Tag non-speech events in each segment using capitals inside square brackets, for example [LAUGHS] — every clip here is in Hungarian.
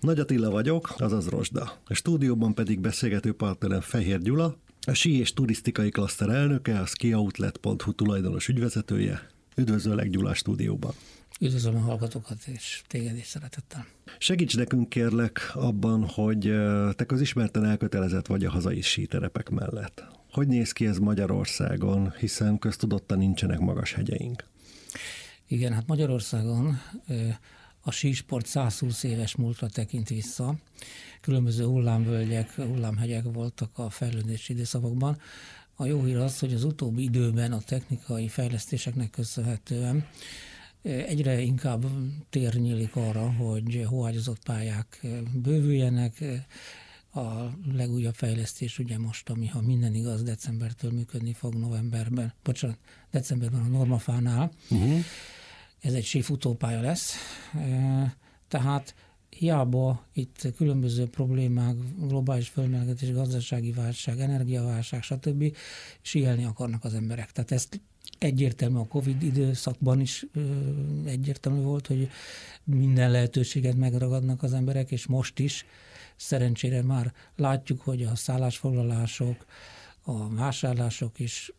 Nagy Attila vagyok, azaz Rosda. A stúdióban pedig beszélgető partnerem Fehér Gyula, a sí és turisztikai klaszter elnöke, a skioutlet.hu tulajdonos ügyvezetője. Üdvözöllek Gyula stúdióban. Üdvözlöm a hallgatókat, és téged is szeretettel. Segíts nekünk kérlek abban, hogy te közismerten elkötelezett vagy a hazai síterepek mellett. Hogy néz ki ez Magyarországon, hiszen köztudottan nincsenek magas hegyeink? Igen, hát Magyarországon a sísport 120 éves múltra tekint vissza. Különböző hullámvölgyek, hullámhegyek voltak a fejlődési időszakokban. A jó hír az, hogy az utóbbi időben a technikai fejlesztéseknek köszönhetően egyre inkább tér nyílik arra, hogy hóágyazott pályák bővüljenek, a legújabb fejlesztés ugye most, ami ha minden igaz, decembertől működni fog novemberben, bocsánat, decemberben a Normafánál. Uh-huh. Ez egy sífutópálya lesz. Tehát hiába itt különböző problémák, globális földmelegedés, gazdasági válság, energiaválság, stb. síelni akarnak az emberek. Tehát ezt egyértelmű a Covid időszakban is egyértelmű volt, hogy minden lehetőséget megragadnak az emberek, és most is szerencsére már látjuk, hogy a szállásfoglalások, a vásárlások is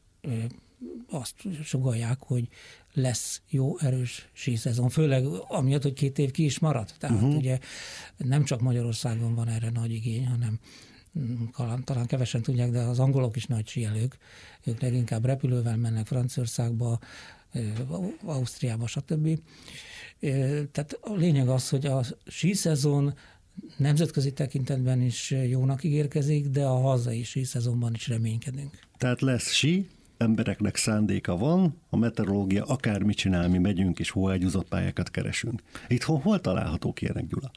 azt sugalják, hogy lesz jó, erős síszezon, főleg amiatt, hogy két év ki is maradt. Tehát uh-huh. ugye nem csak Magyarországon van erre nagy igény, hanem talán, talán kevesen tudják, de az angolok is nagy síelők. Ők leginkább repülővel mennek Franciaországba, Ausztriába, stb. Tehát a lényeg az, hogy a síszezon nemzetközi tekintetben is jónak ígérkezik, de a hazai síszezonban is reménykedünk. Tehát lesz sí, embereknek szándéka van, a meteorológia akármit csinál, mi megyünk és hóágyúzott pályákat keresünk. Itthon hol találhatók ilyenek, Gyula?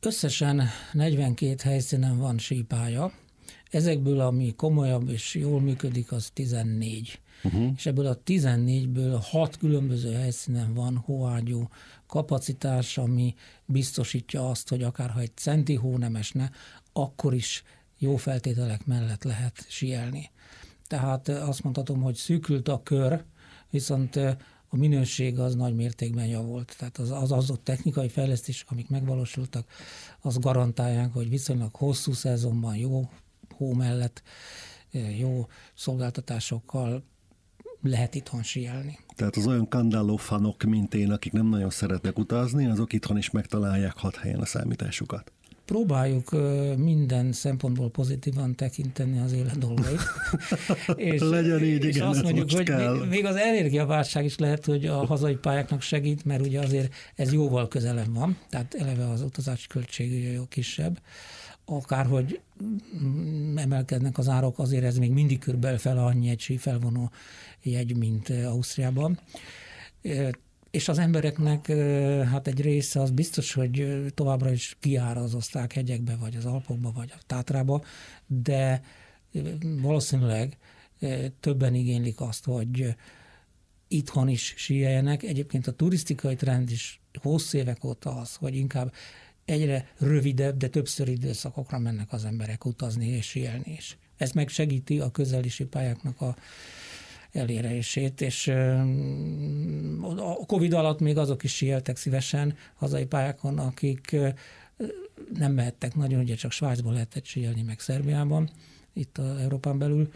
Összesen 42 helyszínen van sípálya, ezekből, ami komolyabb és jól működik, az 14. Uh-huh. És ebből a 14-ből 6 különböző helyszínen van hóágyú kapacitás, ami biztosítja azt, hogy akár ha egy centi hó nem esne, akkor is jó feltételek mellett lehet sielni. Tehát azt mondhatom, hogy szűkült a kör, viszont a minőség az nagy mértékben javult. Tehát az, az azok technikai fejlesztések, amik megvalósultak, az garantálják, hogy viszonylag hosszú szezonban jó hó mellett jó szolgáltatásokkal lehet itthon sielni. Tehát az olyan kandalló fanok, mint én, akik nem nagyon szeretnek utazni, azok itthon is megtalálják hat helyen a számításukat próbáljuk minden szempontból pozitívan tekinteni az élet dolgait. [LAUGHS] és, Legyen így, és igen, azt mondjuk, hogy kell. még, még az energiaválság is lehet, hogy a hazai pályáknak segít, mert ugye azért ez jóval közelem van, tehát eleve az utazási költség kisebb akárhogy emelkednek az árok, azért ez még mindig körülbelül fel annyi egy felvonó jegy, mint Ausztriában és az embereknek hát egy része az biztos, hogy továbbra is kiár az osztrák hegyekbe, vagy az Alpokba, vagy a Tátrába, de valószínűleg többen igénylik azt, hogy itthon is síeljenek. Egyébként a turisztikai trend is hosszú évek óta az, hogy inkább egyre rövidebb, de többször időszakokra mennek az emberek utazni és síelni is. Ez megsegíti a közelisi pályáknak a elérését, és a Covid alatt még azok is sieltek szívesen hazai pályákon, akik nem mehettek nagyon, ugye csak Svájcból lehetett sielni, meg Szerbiában, itt a Európán belül.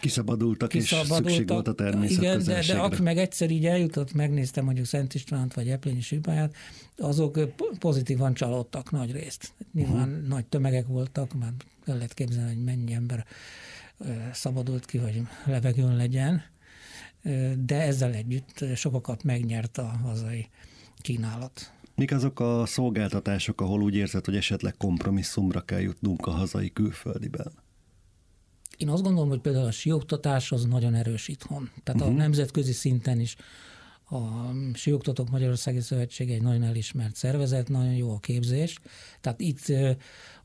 Kiszabadultak, Kiszabadultak és szükség volt a természet Igen, de, de aki meg egyszer így eljutott, megnézte mondjuk Szent Istvánt vagy Eplényi sípályát, azok pozitívan csalódtak nagy részt. Nyilván uh-huh. nagy tömegek voltak, már el lehet képzelni, hogy mennyi ember szabadult ki, hogy levegőn legyen, de ezzel együtt sokakat megnyert a hazai kínálat. Mik azok a szolgáltatások, ahol úgy érzed, hogy esetleg kompromisszumra kell jutnunk a hazai külföldiben? Én azt gondolom, hogy például a sioktatás az nagyon erős itthon. Tehát uh-huh. a mhm. nemzetközi szinten is a Sioktatók Magyarországi Szövetség egy nagyon elismert szervezet, nagyon jó a képzés. Tehát itt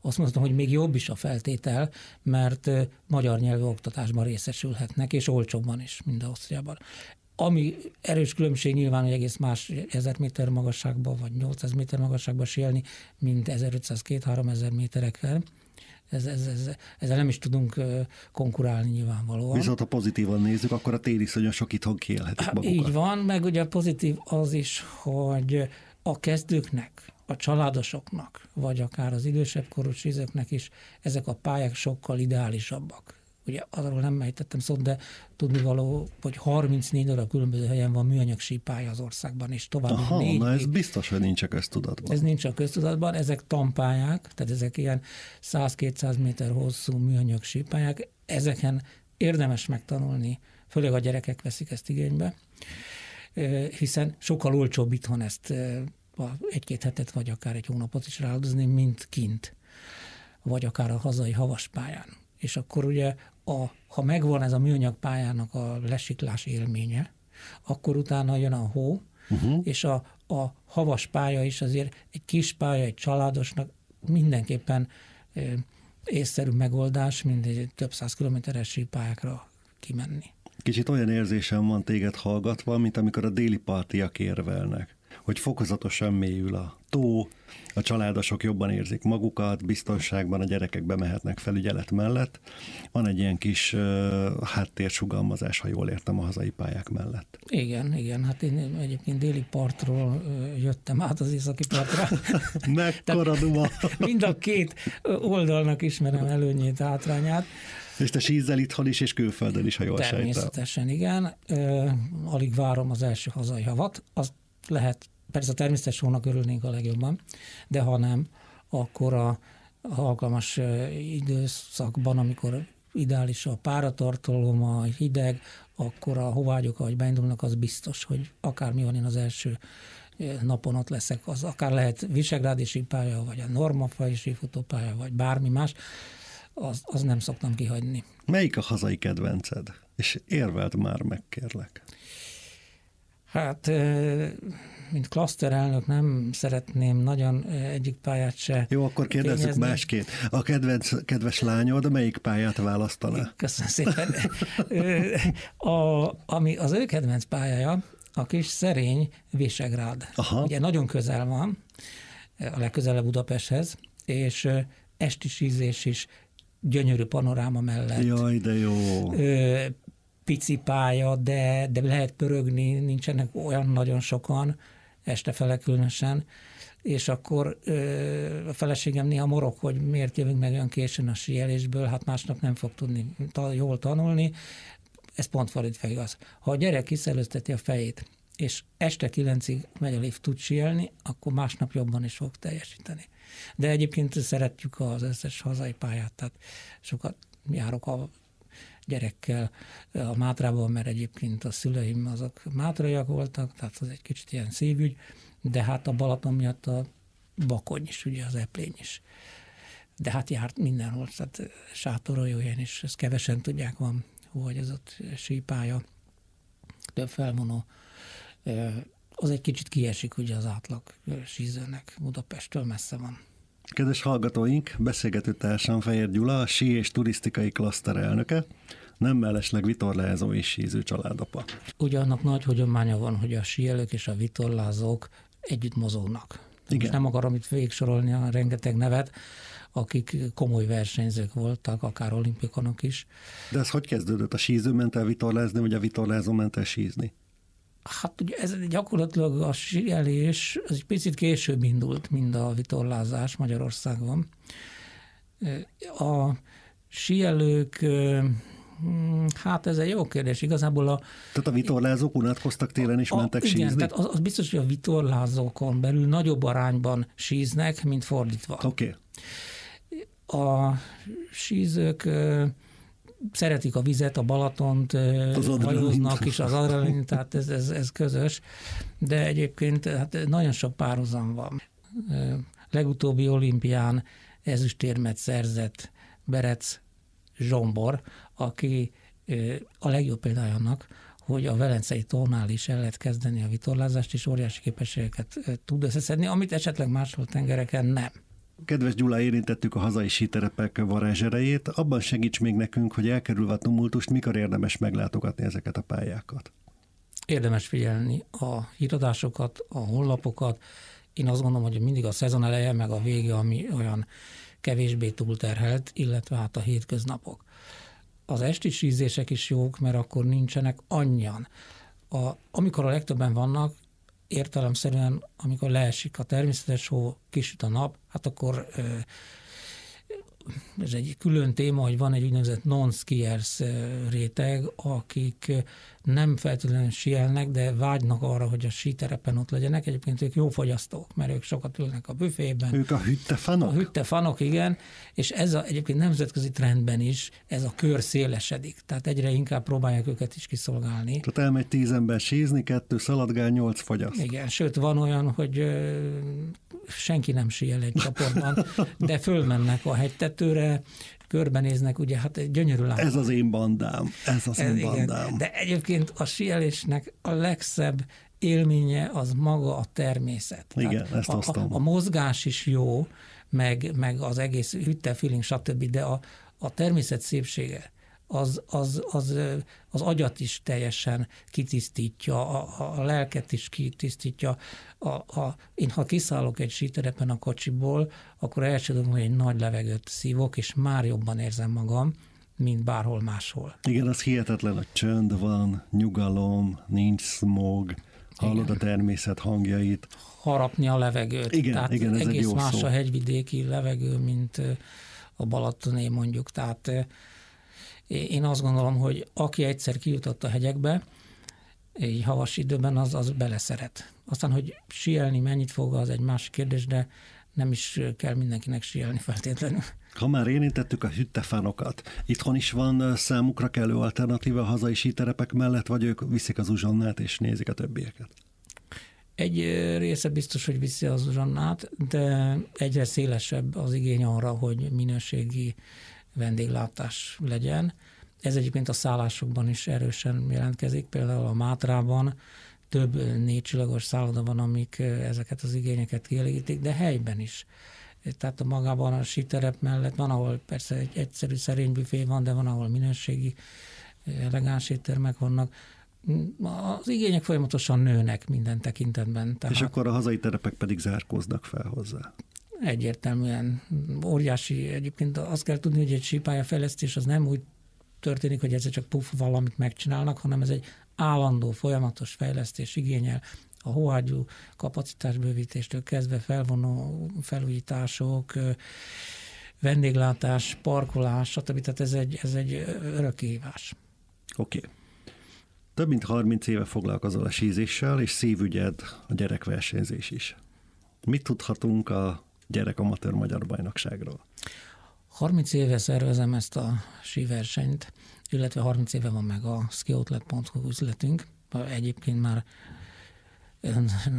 azt mondtam, hogy még jobb is a feltétel, mert magyar nyelvű oktatásban részesülhetnek, és olcsóbban is, mint Ausztriában. Ami erős különbség nyilván, hogy egész más 1000 méter magasságban, vagy 800 méter magasságban sielni, mint 1500-2000 méterekkel ez, ez, ez, ezzel nem is tudunk konkurálni nyilvánvalóan. Viszont ha pozitívan nézzük, akkor a téliszonyon sok itthon kiélhetik magukat. Így van, meg ugye pozitív az is, hogy a kezdőknek a családosoknak, vagy akár az idősebb korú is ezek a pályák sokkal ideálisabbak. Ugye arról nem mejtettem szót, de tudni való, hogy 34 óra különböző helyen van műanyag sípálya az országban, és tovább Aha, négy na ez biztos, hogy nincs a köztudatban. Ez nincs a köztudatban, ezek tampályák, tehát ezek ilyen 100-200 méter hosszú műanyag sípályák, ezeken érdemes megtanulni, főleg a gyerekek veszik ezt igénybe, hiszen sokkal olcsóbb itthon ezt egy-két hetet, vagy akár egy hónapot is rááldozni, mint kint, vagy akár a hazai havas pályán. És akkor ugye, a, ha megvan ez a műanyag pályának a lesiklás élménye, akkor utána jön a hó, uh-huh. és a, a havas pálya is azért egy kis pálya, egy családosnak mindenképpen észszerű megoldás, mint egy több száz kilométeres sípályákra kimenni. Kicsit olyan érzésem van téged hallgatva, mint amikor a déli partiak érvelnek hogy fokozatosan mélyül a tó, a családosok jobban érzik magukat, biztonságban a gyerekek bemehetnek felügyelet mellett. Van egy ilyen kis uh, háttérsugalmazás, ha jól értem, a hazai pályák mellett. Igen, igen. Hát én egyébként déli partról jöttem át az északi partra. [LAUGHS] Mekkora duma! [LAUGHS] Mind a két oldalnak ismerem előnyét, hátrányát. És te sízzel itthon is, és külföldön is, ha jól Természetesen, sejtem. igen. Alig várom az első hazai havat. Az lehet Persze a természetes hónak örülnénk a legjobban, de ha nem, akkor a, alkalmas időszakban, amikor ideális a páratartalom, a hideg, akkor a hovágyok, ahogy beindulnak, az biztos, hogy akármi van én az első napon ott leszek, az akár lehet Visegrádi sípálya, vagy a Normafai sífutópálya, vagy bármi más, az, az nem szoktam kihagyni. Melyik a hazai kedvenced? És érvelt már meg, kérlek. Hát mint klaszterelnök nem szeretném nagyon egyik pályát se Jó, akkor kérdezzük fényezni. másként. A kedvenc, kedves lányod melyik pályát választaná? Köszönöm szépen. a, ami az ő kedvenc pályája, a kis szerény Visegrád. Aha. Ugye nagyon közel van, a legközelebb Budapesthez, és esti sízés is gyönyörű panoráma mellett. Jaj, de jó pici pálya, de, de lehet pörögni, nincsenek olyan nagyon sokan, este fele különösen, és akkor ö, a feleségem néha morog, hogy miért jövünk meg olyan későn a síelésből, hát másnap nem fog tudni ta, jól tanulni. Ez pont fordítva igaz. Ha a gyerek kiszelőzteti a fejét, és este kilencig megy a lift, tud síelni, akkor másnap jobban is fog teljesíteni. De egyébként szeretjük az összes hazai pályát, tehát sokat járok a gyerekkel a Mátrában, mert egyébként a szüleim azok mátraiak voltak, tehát az egy kicsit ilyen szívügy, de hát a Balaton miatt a Bakony is, ugye az Eplény is. De hát járt mindenhol, tehát sátoroljóján is, ezt kevesen tudják, van, hogy ez ott sípája, több felvonó. Az egy kicsit kiesik ugye az átlag sízőnek, Budapesttől messze van. Kedves hallgatóink, beszélgető társam Fehér Gyula, a sí és turisztikai klaszter elnöke, nem mellesleg vitorlázó és síző családapa. Ugye annak nagy hagyománya van, hogy a síelők és a vitorlázók együtt mozognak. Igen. Most nem akarom itt végsorolni a rengeteg nevet, akik komoly versenyzők voltak, akár olimpikonok is. De ez hogy kezdődött? A síző ment el vitorlázni, vagy a vitorlázó ment el sízni? Hát ugye ez gyakorlatilag a síelés, ez egy picit később indult, mint a vitorlázás Magyarországon. A síelők Hát ez egy jó kérdés. Igazából a... Tehát a vitorlázók unatkoztak télen és a, mentek igen, sízni? tehát az, az biztos, hogy a vitorlázókon belül nagyobb arányban síznek, mint fordítva. Oké. Okay. A sízők szeretik a vizet, a Balatont, az hajóznak is, az adrenalin, tehát ez, ez, ez közös, de egyébként hát nagyon sok párhuzam van. Legutóbbi olimpián ezüstérmet szerzett Berec Zsombor, aki a legjobb példája annak, hogy a Velencei tónál is el lehet kezdeni a vitorlázást, és óriási képességeket tud összeszedni, amit esetleg máshol tengereken nem. Kedves Gyula, érintettük a hazai síterepek varázserejét. Abban segíts még nekünk, hogy elkerülve a tumultust, mikor érdemes meglátogatni ezeket a pályákat? Érdemes figyelni a híradásokat, a honlapokat. Én azt gondolom, hogy mindig a szezon eleje, meg a vége, ami olyan kevésbé túlterhelt, illetve hát a hétköznapok. Az esti sízések is jók, mert akkor nincsenek annyian. A, amikor a legtöbben vannak, értelemszerűen, amikor leesik a természetes hó, kisüt a nap, hát akkor ez egy külön téma, hogy van egy úgynevezett non-skiers réteg, akik nem feltétlenül sielnek, de vágynak arra, hogy a síterepen ott legyenek. Egyébként ők jó fogyasztók, mert ők sokat ülnek a büfében. Ők a hüttefanok? A hüttefanok, igen. És ez a, egyébként nemzetközi trendben is ez a kör szélesedik. Tehát egyre inkább próbálják őket is kiszolgálni. Tehát elmegy tíz ember sízni, kettő szaladgál, nyolc fogyaszt. Igen, sőt van olyan, hogy senki nem síel egy csoportban, de fölmennek a hegytetőre, körbenéznek, ugye hát gyönyörű látni. Ez az én bandám, ez az ez, én bandám. Igen. De egyébként a síelésnek a legszebb élménye az maga a természet. Igen, Tehát ezt a, a, a mozgás is jó, meg, meg az egész hütte feeling, stb., de a, a természet szépsége az, az, az, az agyat is teljesen kitisztítja, a, a lelket is kitisztítja. A, a, én ha kiszállok egy síterepen a kocsiból, akkor első hogy egy nagy levegőt szívok, és már jobban érzem magam, mint bárhol máshol. Igen, az hihetetlen, a csönd van, nyugalom, nincs smog, hallod igen. a természet hangjait. Harapni a levegőt. Igen, Tehát igen ez egész egy jó más szó. a hegyvidéki levegő, mint a Balatoné mondjuk. Tehát én azt gondolom, hogy aki egyszer kijutott a hegyekbe, egy havas időben, az, az beleszeret. Aztán, hogy sielni mennyit fog, az egy másik kérdés, de nem is kell mindenkinek sielni feltétlenül. Ha már érintettük a hüttefánokat, itthon is van számukra kellő alternatíva a hazai síterepek mellett, vagy ők viszik az uzsonnát és nézik a többieket? Egy része biztos, hogy viszi az uzsonnát, de egyre szélesebb az igény arra, hogy minőségi vendéglátás legyen. Ez egyébként a szállásokban is erősen jelentkezik, például a Mátrában több négycsillagos szálloda van, amik ezeket az igényeket kielégítik, de helyben is. Tehát a magában a síterep mellett van, ahol persze egy egyszerű szerény büfé van, de van, ahol minőségi elegáns éttermek vannak. Az igények folyamatosan nőnek minden tekintetben. Tehát... És akkor a hazai terepek pedig zárkóznak fel hozzá egyértelműen óriási. Egyébként azt kell tudni, hogy egy sípálya fejlesztés az nem úgy történik, hogy ez csak puf valamit megcsinálnak, hanem ez egy állandó, folyamatos fejlesztés igényel a hóágyú kapacitásbővítéstől kezdve felvonó felújítások, vendéglátás, parkolás, stb. Tehát ez egy, ez egy örök. Oké. Okay. Több mint 30 éve foglalkozol a sízéssel, és szívügyed a gyerekversenyzés is. Mit tudhatunk a gyerek amatőr magyar bajnokságról? 30 éve szervezem ezt a síversenyt, illetve 30 éve van meg a skioutlet.hu üzletünk. Egyébként már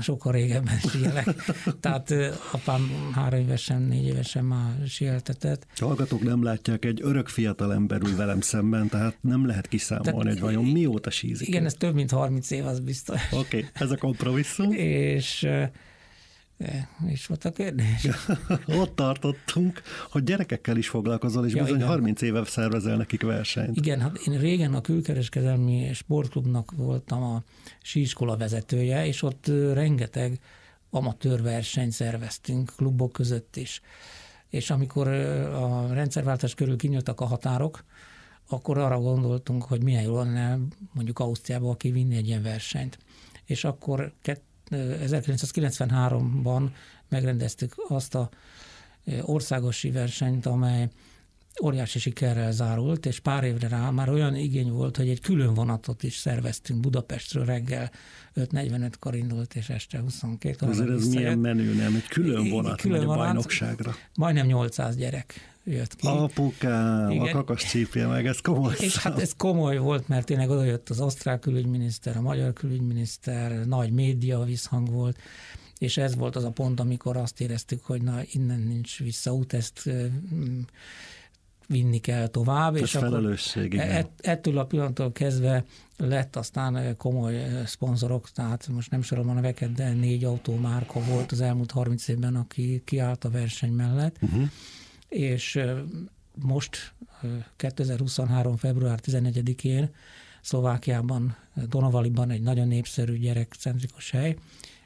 sokkal régebben síelek. [LAUGHS] Tehát apám három évesen, négy évesen már síeltetett. Hallgatók nem látják, egy örök fiatal ember ül velem szemben, tehát nem lehet kiszámolni, tehát, hogy vajon mióta sízik. Igen, ez több mint 30 év, az biztos. Oké, okay, ez a kompromisszum. [LAUGHS] És és volt a kérdés? [LAUGHS] Ott tartottunk, hogy gyerekekkel is foglalkozol, és ja, bizony igen. 30 éve szervezel nekik versenyt. Igen, hát én régen a külkereskedelmi sportklubnak voltam a síiskola vezetője, és ott rengeteg amatőr versenyt szerveztünk klubok között is. És amikor a rendszerváltás körül kinyíltak a határok, akkor arra gondoltunk, hogy milyen jól lenne mondjuk Ausztriába kivinni egy ilyen versenyt. És akkor 1993-ban megrendeztük azt a országos versenyt, amely óriási sikerrel zárult, és pár évre rá már olyan igény volt, hogy egy külön vonatot is szerveztünk Budapestről reggel 5.45-kor indult, és este 22 Azért ez milyen menő, nem? Egy külön vonat külön vonat, a bajnokságra. Majdnem 800 gyerek jött ki. Apukám, Igen. a kakas csípje meg, ez komoly És szám. hát ez komoly volt, mert tényleg oda jött az osztrák külügyminiszter, a magyar külügyminiszter, nagy média visszhang volt, és ez volt az a pont, amikor azt éreztük, hogy na innen nincs visszaút, ezt vinni kell tovább. Ez és felelősség, akkor igen. ettől a pillanattól kezdve lett aztán komoly szponzorok, tehát most nem sorolom a neveket, de négy autómárka volt az elmúlt 30 évben, aki kiállt a verseny mellett. Uh-huh és most 2023. február 11-én Szlovákiában, Donovaliban egy nagyon népszerű gyerekcentrikus hely,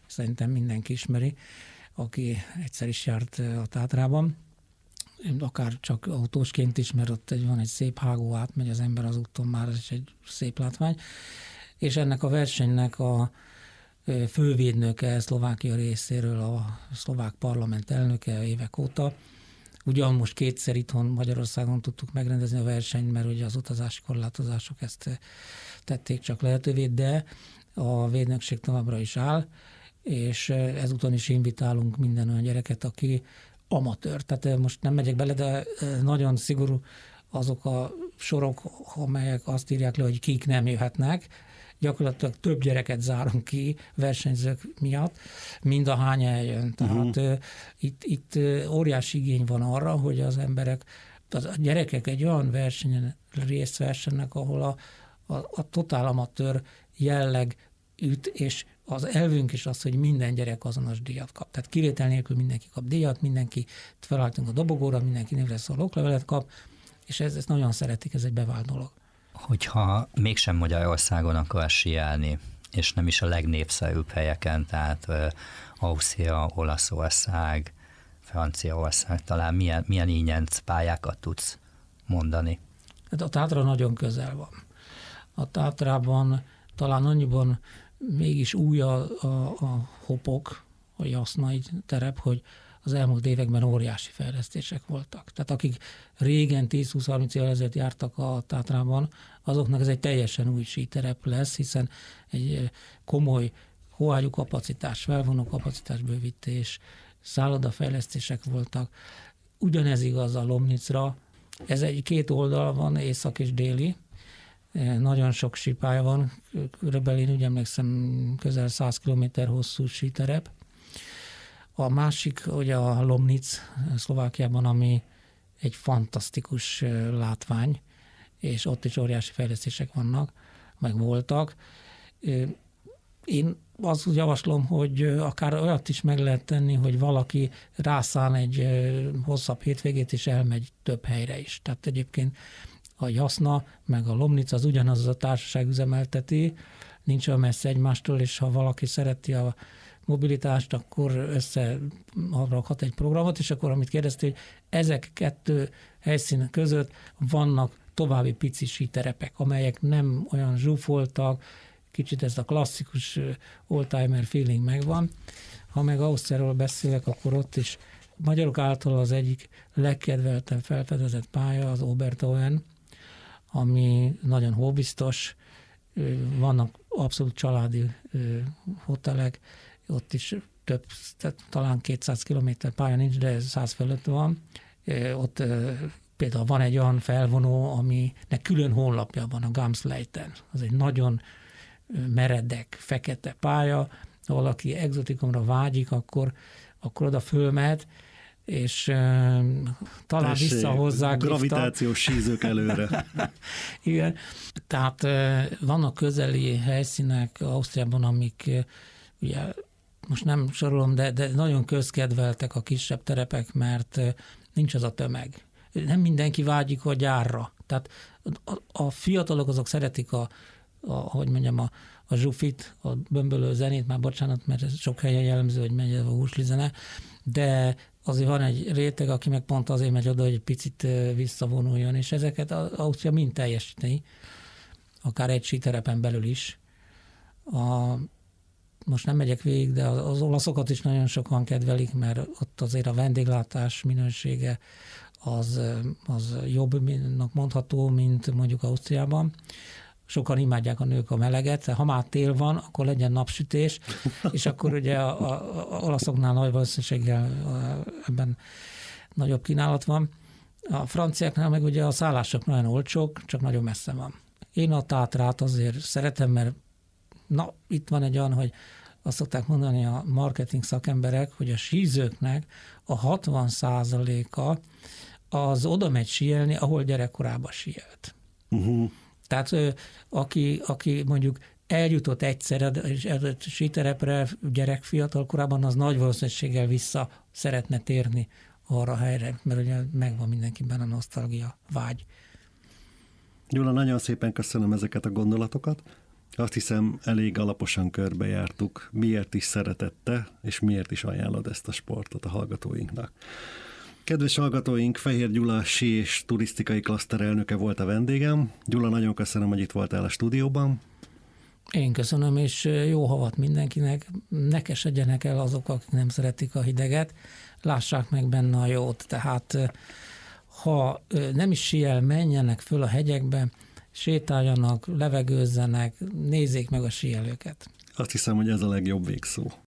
szerintem mindenki ismeri, aki egyszer is járt a Tátrában, akár csak autósként is, mert ott egy, van egy szép hágó, átmegy az ember az úton, már ez egy szép látvány. És ennek a versenynek a fővédnöke Szlovákia részéről, a szlovák parlament elnöke évek óta. Ugyan most kétszer itthon Magyarországon tudtuk megrendezni a versenyt, mert ugye az utazási korlátozások ezt tették csak lehetővé, de a védnökség továbbra is áll, és ezúton is invitálunk minden olyan gyereket, aki amatőr. Tehát most nem megyek bele, de nagyon szigorú azok a sorok, amelyek azt írják le, hogy kik nem jöhetnek, gyakorlatilag több gyereket zárunk ki versenyzők miatt, mind a hány eljön. Tehát uh-huh. itt, itt óriási igény van arra, hogy az emberek, az a gyerekek egy olyan versenyen részt vessenek, ahol a, a, a totál amatőr jelleg üt, és az elvünk is az, hogy minden gyerek azonos díjat kap. Tehát kivétel nélkül mindenki kap díjat, mindenki felálltunk a dobogóra, mindenki névre szóló oklevelet kap, és ez, ezt nagyon szeretik, ez egy bevált dolog. Hogyha mégsem Magyarországon akar sielni, és nem is a legnépszerűbb helyeken, tehát Ausztria, Olaszország, Franciaország, talán milyen, milyen ínyenc pályákat tudsz mondani? Hát a Tátra nagyon közel van. A Tátrában talán annyiban mégis új a, a, a hopok, a jasznai terep, hogy az elmúlt években óriási fejlesztések voltak. Tehát akik régen 10-20-30 évvel ezelőtt jártak a Tátrában, azoknak ez egy teljesen új síterep lesz, hiszen egy komoly hóágyú kapacitás, felvonó kapacitás bővítés, szállodafejlesztések voltak. Ugyanez igaz a Lomnicra. Ez egy két oldal van, észak és déli. Nagyon sok sípája van, körülbelül úgy emlékszem közel 100 km hosszú síterep. A másik ugye a Lomnic Szlovákiában, ami egy fantasztikus látvány, és ott is óriási fejlesztések vannak, meg voltak. Én azt javaslom, hogy akár olyat is meg lehet tenni, hogy valaki rászán egy hosszabb hétvégét, és elmegy több helyre is. Tehát egyébként a Jaszna, meg a Lomnic az ugyanaz az a társaság üzemelteti, nincs olyan messze egymástól, és ha valaki szereti a mobilitást, akkor összerakhat egy programot, és akkor amit kérdeztél, hogy ezek kettő helyszínek között vannak további pici síterepek, amelyek nem olyan zsúfoltak, kicsit ez a klasszikus oldtimer feeling megvan. Ha meg Ausztriáról beszélek, akkor ott is magyarok által az egyik legkedveltebb felfedezett pálya az Obertoen, ami nagyon hóbiztos, vannak abszolút családi hotelek, ott is több, tehát talán 200 km pálya nincs, de 100 fölött van. Ott például van egy olyan felvonó, aminek külön honlapja van, a Gamsleiten. Az egy nagyon meredek, fekete pálya, ha valaki exotikumra vágyik, akkor, akkor oda fölmehet, és uh, talán Tessék, visszahozzák. Gravitációs sízők előre. [LAUGHS] Igen, tehát uh, vannak közeli helyszínek Ausztriában, amik uh, ugye most nem sorolom, de, de nagyon közkedveltek a kisebb terepek, mert nincs az a tömeg. Nem mindenki vágyik a gyárra. Tehát a, a fiatalok azok szeretik a, a hogy mondjam, a, a zsufit, a bömbölő zenét, már bocsánat, mert ez sok helyen jellemző, hogy megy a húslizene, de azért van egy réteg, aki meg pont azért megy oda, hogy egy picit visszavonuljon, és ezeket az Ausztria mind teljesíteni, akár egy síterepen belül is. A, most nem megyek végig, de az, olaszokat is nagyon sokan kedvelik, mert ott azért a vendéglátás minősége az, az jobbnak mondható, mint mondjuk Ausztriában. Sokan imádják a nők a meleget, ha már tél van, akkor legyen napsütés, és akkor ugye a, a, a olaszoknál nagy valószínűséggel ebben nagyobb kínálat van. A franciáknál meg ugye a szállások nagyon olcsók, csak nagyon messze van. Én a tátrát azért szeretem, mert na, itt van egy olyan, hogy azt szokták mondani a marketing szakemberek, hogy a sízőknek a 60% a az oda megy síelni, ahol gyerekkorában síelt. Uh-huh. Tehát aki, aki mondjuk eljutott egyszer a síterepre gyerek fiatal korában, az nagy valószínűséggel vissza szeretne térni arra a helyre, mert ugye megvan mindenkiben a nosztalgia vágy. Gyula, nagyon szépen köszönöm ezeket a gondolatokat. Azt hiszem, elég alaposan körbejártuk, miért is szeretette, és miért is ajánlod ezt a sportot a hallgatóinknak. Kedves hallgatóink, Fehér Gyula és turisztikai klaszter elnöke volt a vendégem. Gyula, nagyon köszönöm, hogy itt voltál a stúdióban. Én köszönöm, és jó havat mindenkinek. Ne kesedjenek el azok, akik nem szeretik a hideget, lássák meg benne a jót. Tehát ha nem is siel, menjenek föl a hegyekbe, sétáljanak, levegőzzenek, nézzék meg a síelőket. Azt hiszem, hogy ez a legjobb végszó.